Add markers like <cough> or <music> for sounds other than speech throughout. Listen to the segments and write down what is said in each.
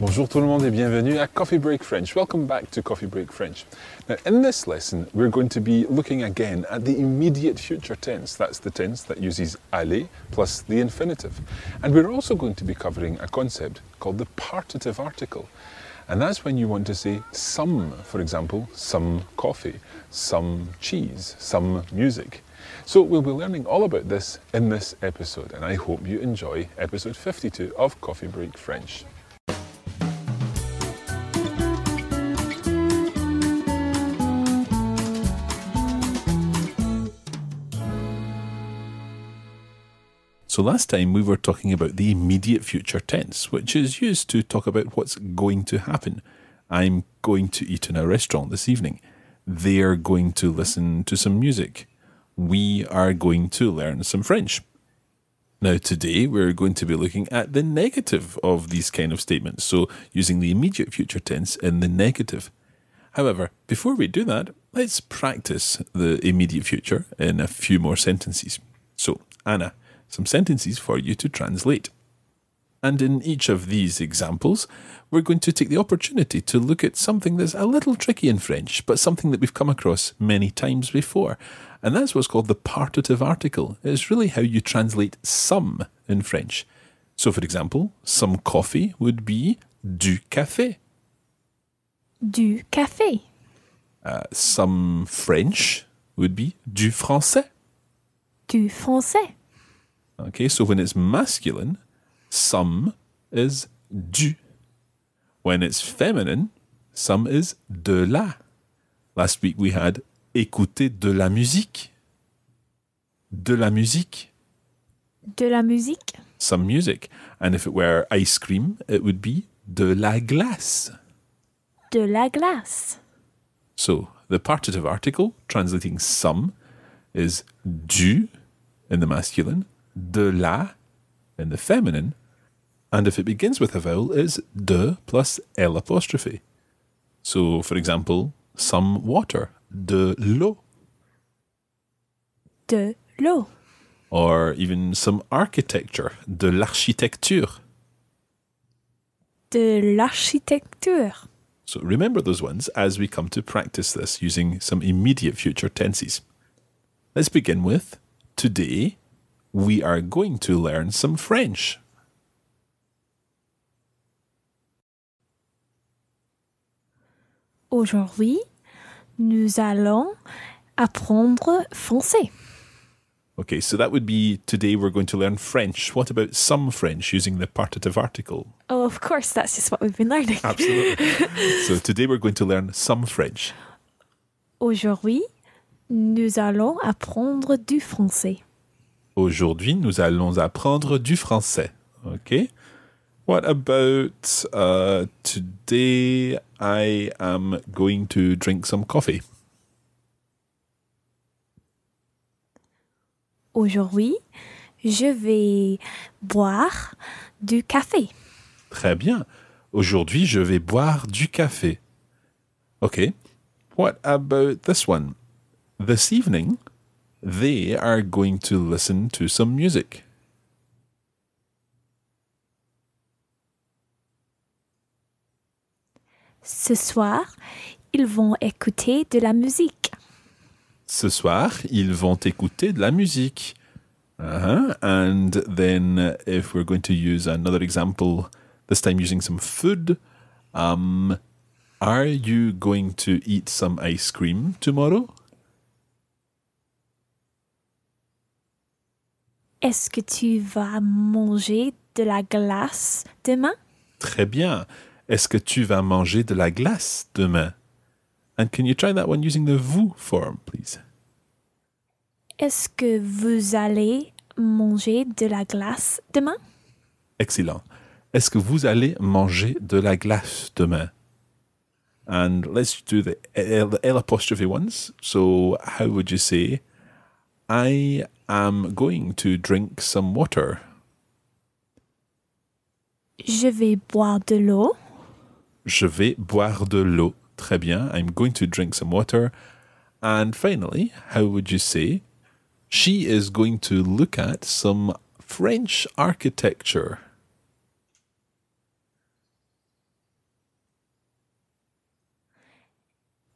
Bonjour tout le monde et bienvenue à Coffee Break French. Welcome back to Coffee Break French. Now, in this lesson, we're going to be looking again at the immediate future tense. That's the tense that uses aller plus the infinitive. And we're also going to be covering a concept called the partitive article. And that's when you want to say some, for example, some coffee, some cheese, some music. So we'll be learning all about this in this episode, and I hope you enjoy episode 52 of Coffee Break French. So last time we were talking about the immediate future tense, which is used to talk about what's going to happen. I'm going to eat in a restaurant this evening. They're going to listen to some music. We are going to learn some French. Now, today we're going to be looking at the negative of these kind of statements, so using the immediate future tense in the negative. However, before we do that, let's practice the immediate future in a few more sentences. So, Anna, some sentences for you to translate. And in each of these examples, we're going to take the opportunity to look at something that's a little tricky in French, but something that we've come across many times before. And that's what's called the partitive article. It's really how you translate some in French. So, for example, some coffee would be du café. Du café. Uh, some French would be du français. Du français. Okay, so when it's masculine, some is du. When it's feminine, some is de la. Last week we had écouter de la musique. De la musique. De la musique. Some music. And if it were ice cream, it would be de la glace. De la glace. So the partitive article translating some is du in the masculine de la in the feminine, and if it begins with a vowel, is de plus L apostrophe. So, for example, some water, de l'eau. De l'eau. Or even some architecture, de l'architecture. De l'architecture. So remember those ones as we come to practice this using some immediate future tenses. Let's begin with today we are going to learn some French. Aujourd'hui, nous allons apprendre français. Okay, so that would be today we're going to learn French. What about some French using the partitive article? Oh, of course, that's just what we've been learning. Absolutely. <laughs> so today we're going to learn some French. Aujourd'hui, nous allons apprendre du français. Aujourd'hui, nous allons apprendre du français. Okay. What about uh, today? I am going to drink some coffee? Aujourd'hui, je vais boire du café. Très bien. Aujourd'hui, je vais boire du café. Okay. What about this one? This evening, they are going to listen to some music. Ce soir, ils vont écouter de la musique. Ce soir, ils vont écouter de la musique. Uh-huh. And then, if we're going to use another example, this time using some food, um, are you going to eat some ice cream tomorrow? Est-ce que tu vas manger de la glace demain? Très bien. Est-ce que tu vas manger de la glace demain? And can you try that one using the vous form, please? Est-ce que vous allez manger de la glace demain? Excellent. Est-ce que vous allez manger de la glace demain? And let's do the L, apostrophe ones. So, how would you say, I am going to drink some water? Je vais boire de l'eau. Je vais boire de l'eau. Très bien. I'm going to drink some water. And finally, how would you say, she is going to look at some French architecture?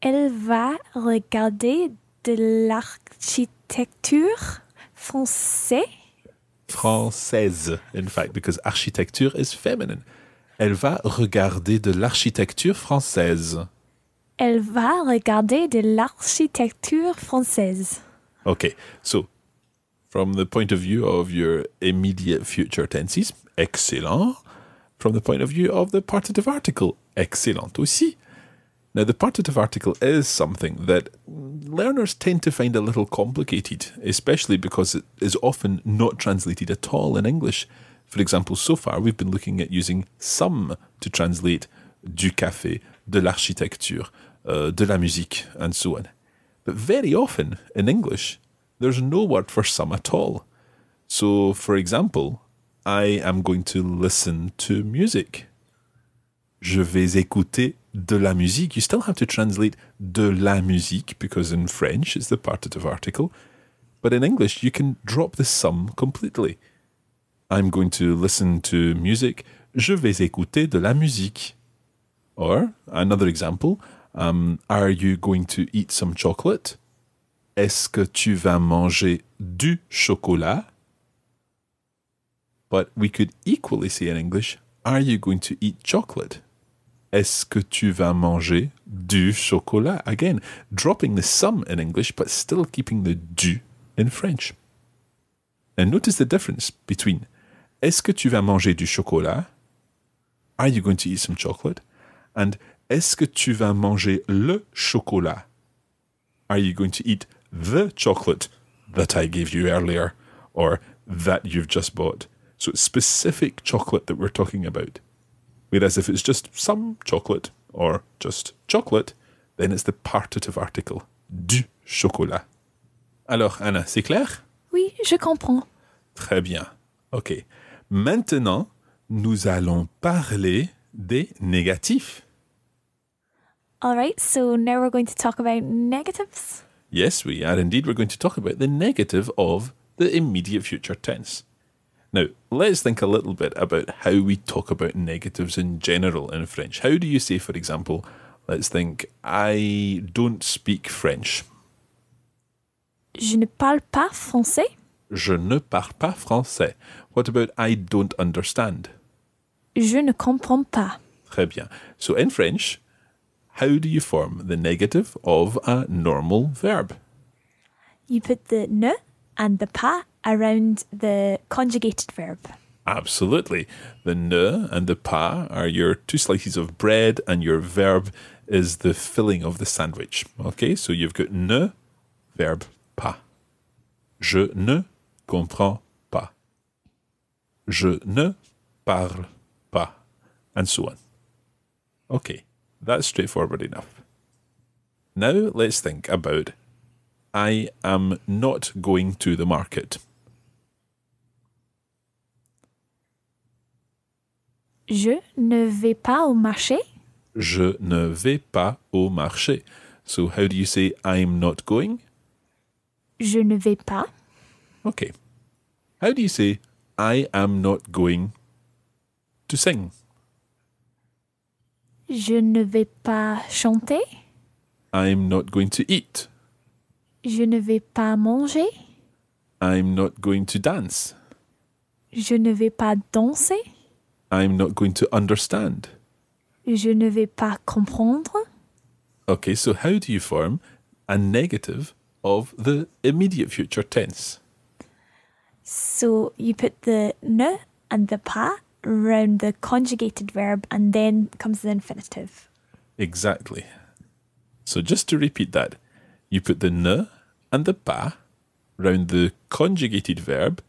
Elle va regarder de l'architecture française? Française, in fact, because architecture is feminine. Elle va regarder de l'architecture française. Elle va regarder de l'architecture française. Okay, so from the point of view of your immediate future tenses, excellent. From the point of view of the partitive article, excellent aussi. Now, the partitive article is something that learners tend to find a little complicated, especially because it is often not translated at all in English. For example, so far we've been looking at using some to translate du café, de l'architecture, uh, de la musique, and so on. But very often in English, there's no word for some at all. So, for example, I am going to listen to music. Je vais écouter de la musique. You still have to translate de la musique because in French it's the partitive article. But in English, you can drop the some completely. I'm going to listen to music. Je vais écouter de la musique. Or another example, um, are you going to eat some chocolate? Est-ce que tu vas manger du chocolat? But we could equally say in English, are you going to eat chocolate? Est-ce que tu vas manger du chocolat? Again, dropping the some in English, but still keeping the du in French. And notice the difference between Est-ce que tu vas manger du chocolat? Are you going to eat some chocolate? And Est-ce que tu vas manger le chocolat? Are you going to eat the chocolate that I gave you earlier or that you've just bought? So it's specific chocolate that we're talking about. Whereas if it's just some chocolate or just chocolate, then it's the partitive article du chocolat. Alors, Anna, c'est clair? Oui, je comprends. Très bien. OK. Maintenant, nous allons parler des négatifs. All right, so now we're going to talk about negatives. Yes, we are indeed. We're going to talk about the negative of the immediate future tense. Now, let's think a little bit about how we talk about negatives in general in French. How do you say, for example, let's think, I don't speak French. Je ne parle pas français. Je ne parle pas français. What about I don't understand? Je ne comprends pas. Très bien. So in French, how do you form the negative of a normal verb? You put the ne and the pas around the conjugated verb. Absolutely. The ne and the pas are your two slices of bread, and your verb is the filling of the sandwich. Okay, so you've got ne, verb pas. Je ne comprends pas. Je ne parle pas. And so on. Okay, that's straightforward enough. Now let's think about I am not going to the market. Je ne vais pas au marché. Je ne vais pas au marché. So how do you say I'm not going? Je ne vais pas. Okay. How do you say I am not going to sing? Je ne vais pas chanter. I'm not going to eat. Je ne vais pas manger. I'm not going to dance. Je ne vais pas danser. I'm not going to understand. Je ne vais pas comprendre. Okay, so how do you form a negative of the immediate future tense? So you put the ne and the pas around the conjugated verb and then comes the infinitive. Exactly. So just to repeat that, you put the ne and the pas round the conjugated verb,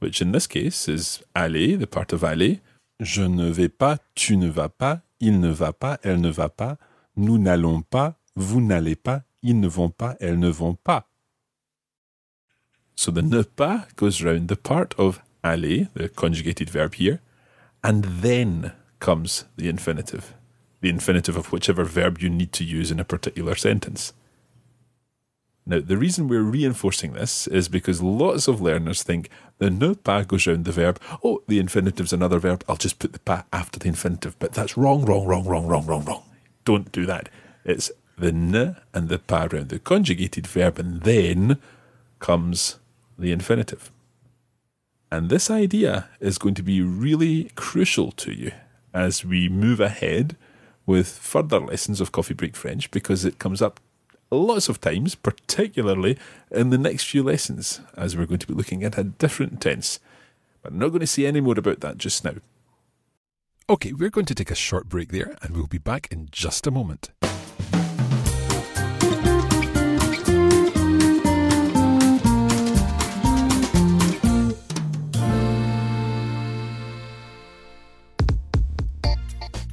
which in this case is aller, the part of aller. Je ne vais pas, tu ne vas pas, il ne va pas, elle ne va pas, nous n'allons pas, vous n'allez pas, ils ne vont pas, elles ne vont pas. So the ne pas goes round the part of aller, the conjugated verb here, and then comes the infinitive, the infinitive of whichever verb you need to use in a particular sentence. Now, the reason we're reinforcing this is because lots of learners think the ne pas goes round the verb. Oh, the infinitive's another verb. I'll just put the pas after the infinitive. But that's wrong, wrong, wrong, wrong, wrong, wrong, wrong. Don't do that. It's the ne and the pas round the conjugated verb, and then comes the infinitive. And this idea is going to be really crucial to you as we move ahead with further lessons of Coffee Break French because it comes up lots of times, particularly in the next few lessons, as we're going to be looking at a different tense. But I'm not going to say any more about that just now. Okay, we're going to take a short break there and we'll be back in just a moment.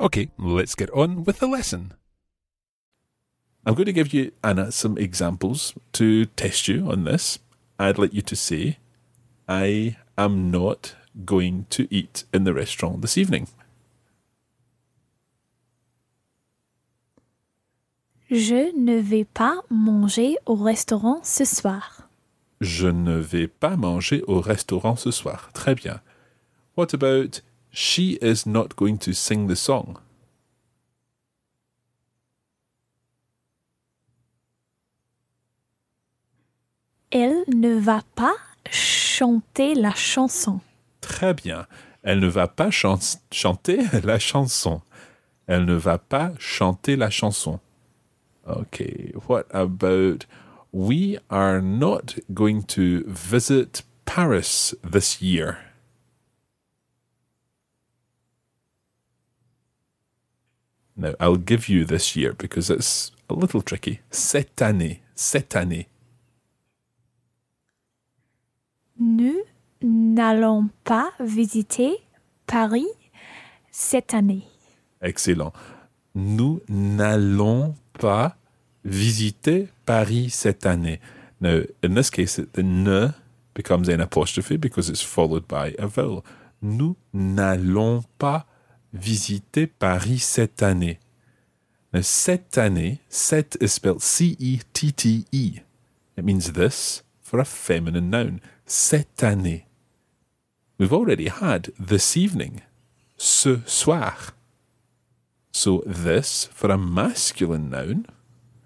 Okay, let's get on with the lesson. I'm going to give you, Anna, some examples to test you on this. I'd like you to say, I am not going to eat in the restaurant this evening. Je ne vais pas manger au restaurant ce soir. Je ne vais pas manger au restaurant ce soir. Très bien. What about she is not going to sing the song? Elle ne va pas chanter la chanson. Très bien. Elle ne va pas chan- chanter <laughs> la chanson. Elle ne va pas chanter la chanson. Okay, what about we are not going to visit Paris this year? Now, I'll give you this year because it's a little tricky. Cette année, cette année. Nous n'allons pas visiter Paris cette année. Excellent. Nous n'allons pas visiter Paris cette année. Now, in this case, the ne becomes an apostrophe because it's followed by a vowel. Nous n'allons pas visiter Paris cette année. Cette année, cette is spelled C E T T E. It means this for a feminine noun. Cette année. We've already had this evening. Ce soir. So this, for a masculine noun,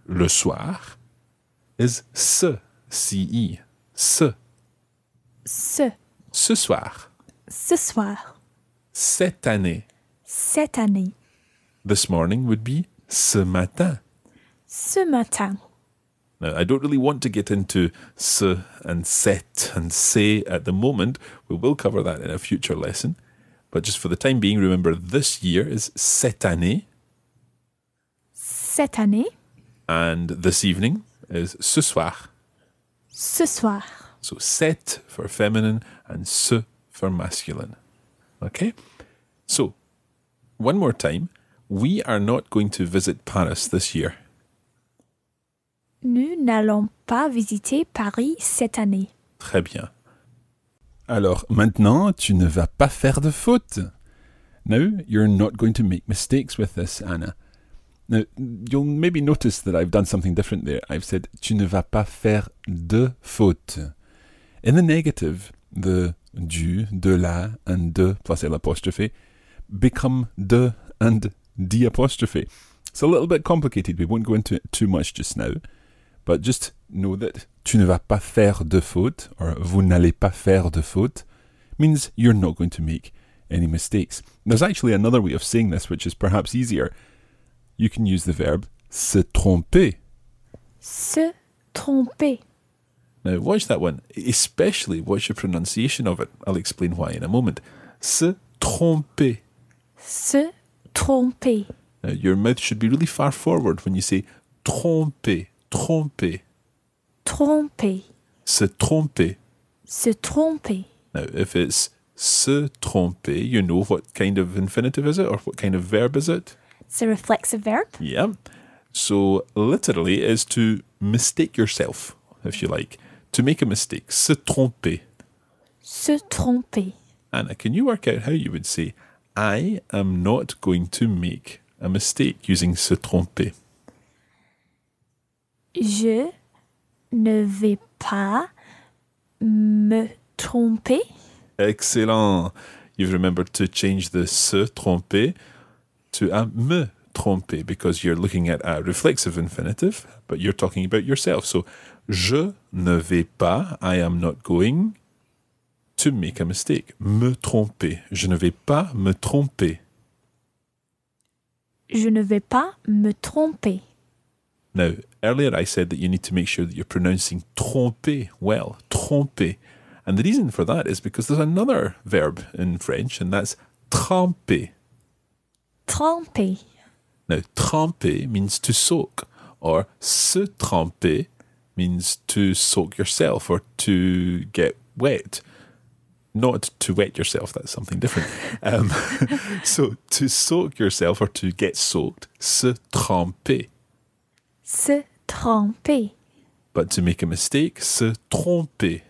le soir, is ce, C-E, ce, Ce. ce soir, Ce soir. cette année. Cette année. This morning would be ce matin. Ce matin. Now, I don't really want to get into ce and set and say at the moment. We will cover that in a future lesson. But just for the time being, remember this year is cette année, Cette année. and this evening is ce soir. Ce soir. So cette for feminine and ce for masculine. Okay? So, one more time. We are not going to visit Paris this year. Nous n'allons pas visiter Paris cette année. Très bien. Alors, maintenant, tu ne vas pas faire de faute. Now, you're not going to make mistakes with this, Anna. Now, you'll maybe notice that I've done something different there. I've said, tu ne vas pas faire de faute. In the negative, the du, de la, and de plus l'apostrophe become de and the apostrophe. It's a little bit complicated. We won't go into it too much just now. But just know that tu ne vas pas faire de faute, or vous n'allez pas faire de faute, means you're not going to make any mistakes. There's actually another way of saying this, which is perhaps easier. You can use the verb se tromper. Se tromper. Now, watch that one, especially watch your pronunciation of it. I'll explain why in a moment. Se tromper. Se tromper. Now, your mouth should be really far forward when you say tromper, tromper, Tromper. se tromper. Se tromper. Now, if it's se tromper, you know what kind of infinitive is it or what kind of verb is it? It's a reflexive verb. Yeah. So, literally, is to mistake yourself, if you like. To make a mistake. Se tromper. Se tromper. Anna, can you work out how you would say, I am not going to make a mistake using se tromper? Je ne vais pas me tromper. Excellent. You've remembered to change the se tromper to a me tromper because you're looking at a reflexive infinitive, but you're talking about yourself. So, je ne vais pas, I am not going to make a mistake. Me tromper. Je ne vais pas me tromper. Je ne vais pas me tromper. Now, earlier I said that you need to make sure that you're pronouncing tromper well. Tromper. And the reason for that is because there's another verb in French, and that's tremper. Tromper. Now, tremper means to soak, or se tremper means to soak yourself or to get wet. Not to wet yourself, that's something different. Um, <laughs> so, to soak yourself or to get soaked, se tremper. Se tromper. But to make a mistake, se tromper.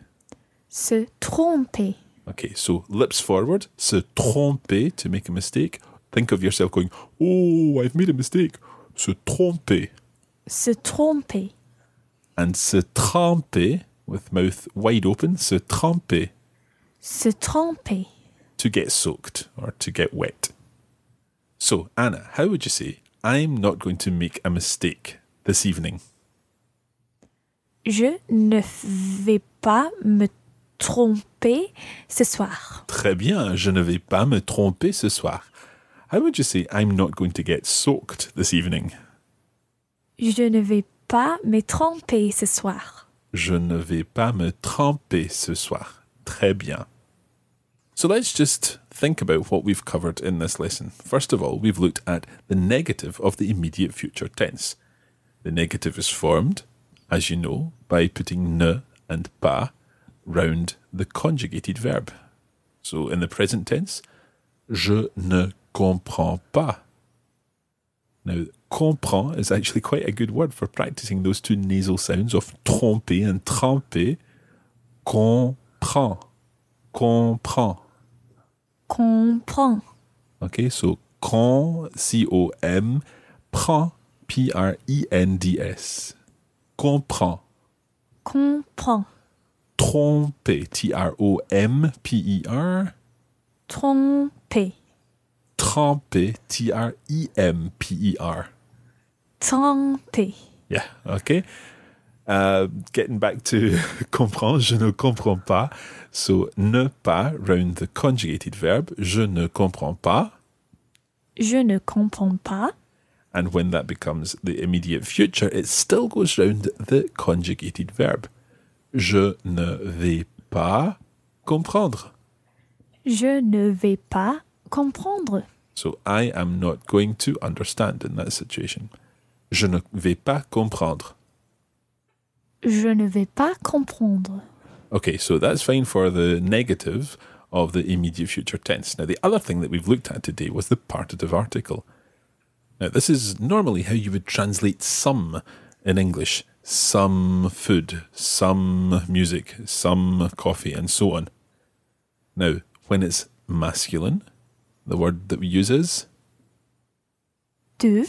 Se tromper. Okay, so lips forward, se tromper to make a mistake. Think of yourself going, Oh, I've made a mistake. Se tromper. Se tromper. And se tremper, with mouth wide open, se tremper, Se tromper. to get soaked or to get wet. So, Anna, how would you say, I'm not going to make a mistake this evening? Je ne vais pas me tromper ce soir. Très bien, je ne vais pas me tromper ce soir. How would you say, I'm not going to get soaked this evening? Je ne vais pas me tromper ce soir. Je ne vais pas me tremper ce soir. Très bien. So let's just think about what we've covered in this lesson. First of all, we've looked at the negative of the immediate future tense. The negative is formed, as you know, by putting ne and pas round the conjugated verb. So in the present tense, je ne comprends pas. Now, comprend is actually quite a good word for practicing those two nasal sounds of tromper and tremper. Comprend. Comprend. Comprends. Okay, so con, C O M, prend, P R E N D S. Comprend. Comprends. Tromper, T R O M P E R. Tromper. tremper, T R E M P E R. Tremper. Yeah, okay. Uh, getting back to <laughs> comprendre, je ne comprends pas. So, ne pas round the conjugated verb, je ne comprends pas. Je ne comprends pas. And when that becomes the immediate future, it still goes round the conjugated verb. Je ne vais pas comprendre. Je ne vais pas comprendre. So I am not going to understand in that situation. Je ne vais pas comprendre. Je ne vais pas comprendre. Okay, so that's fine for the negative of the immediate future tense. Now, the other thing that we've looked at today was the partitive article. Now, this is normally how you would translate some in English some food, some music, some coffee, and so on. Now, when it's masculine, the word that we use is Du.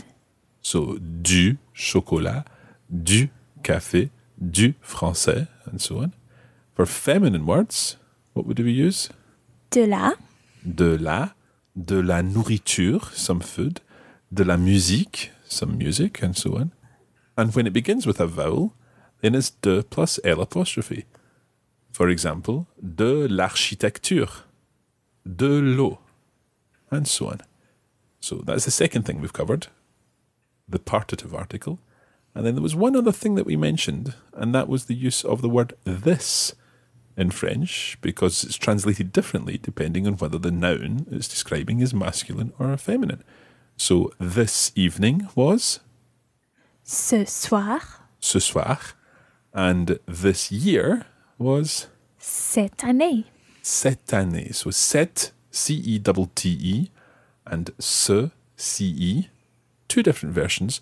so du chocolat, du café, du français, and so on. For feminine words, what would we use? de la, De la, de la nourriture, some food, de la musique, some music, and so on. And when it begins with a vowel, then it's de plus L apostrophe. For example, de l'architecture, de l'eau, and so on. So that's the second thing we've covered, the partitive article. And then there was one other thing that we mentioned, and that was the use of the word this in French, because it's translated differently depending on whether the noun it's describing is masculine or feminine. So this evening was ce soir, ce soir, and this year was cette année. cette année. So cette, C E T T E, and ce, C E, two different versions